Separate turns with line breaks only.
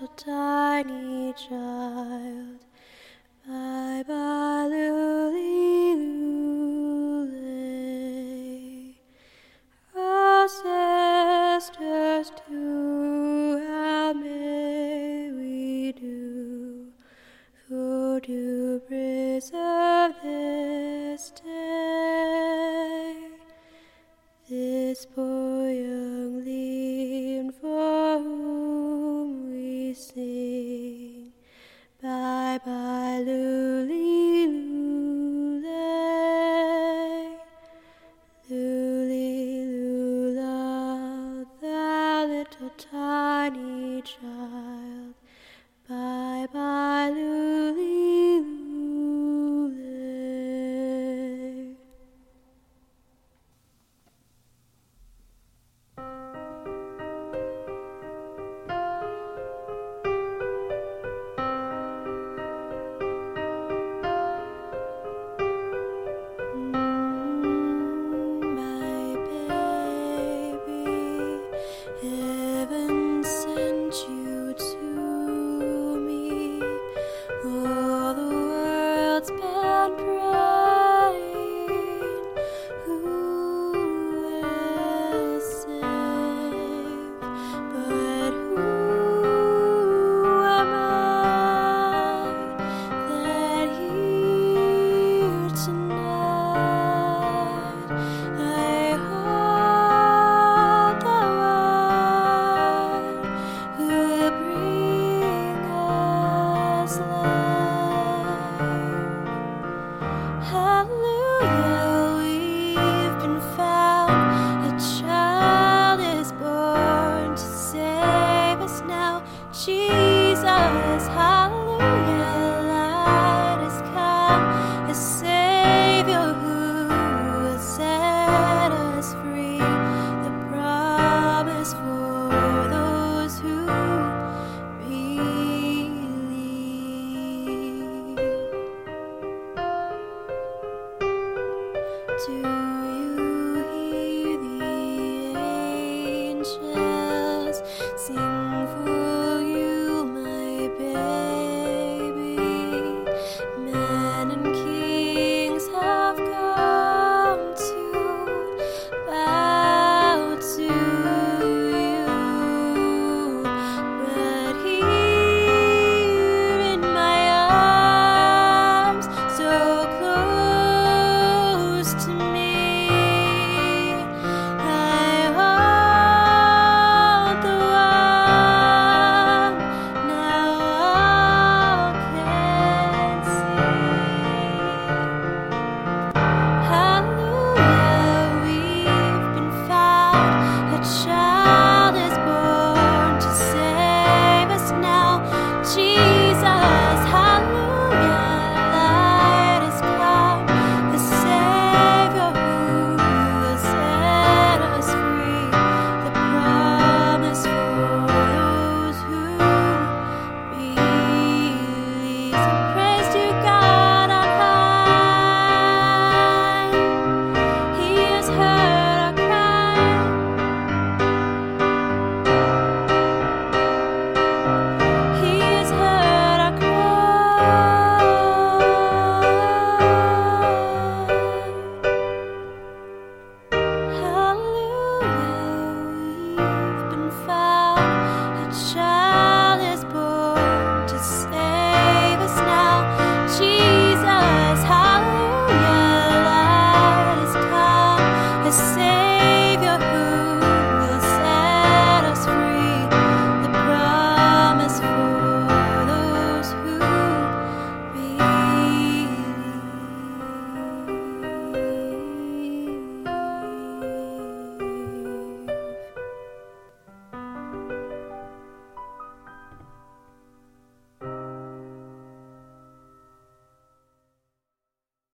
little tiny child. Bye bye, Luli Lule. Oh, sisters, too, how may we do for to preserve this day? This poor See.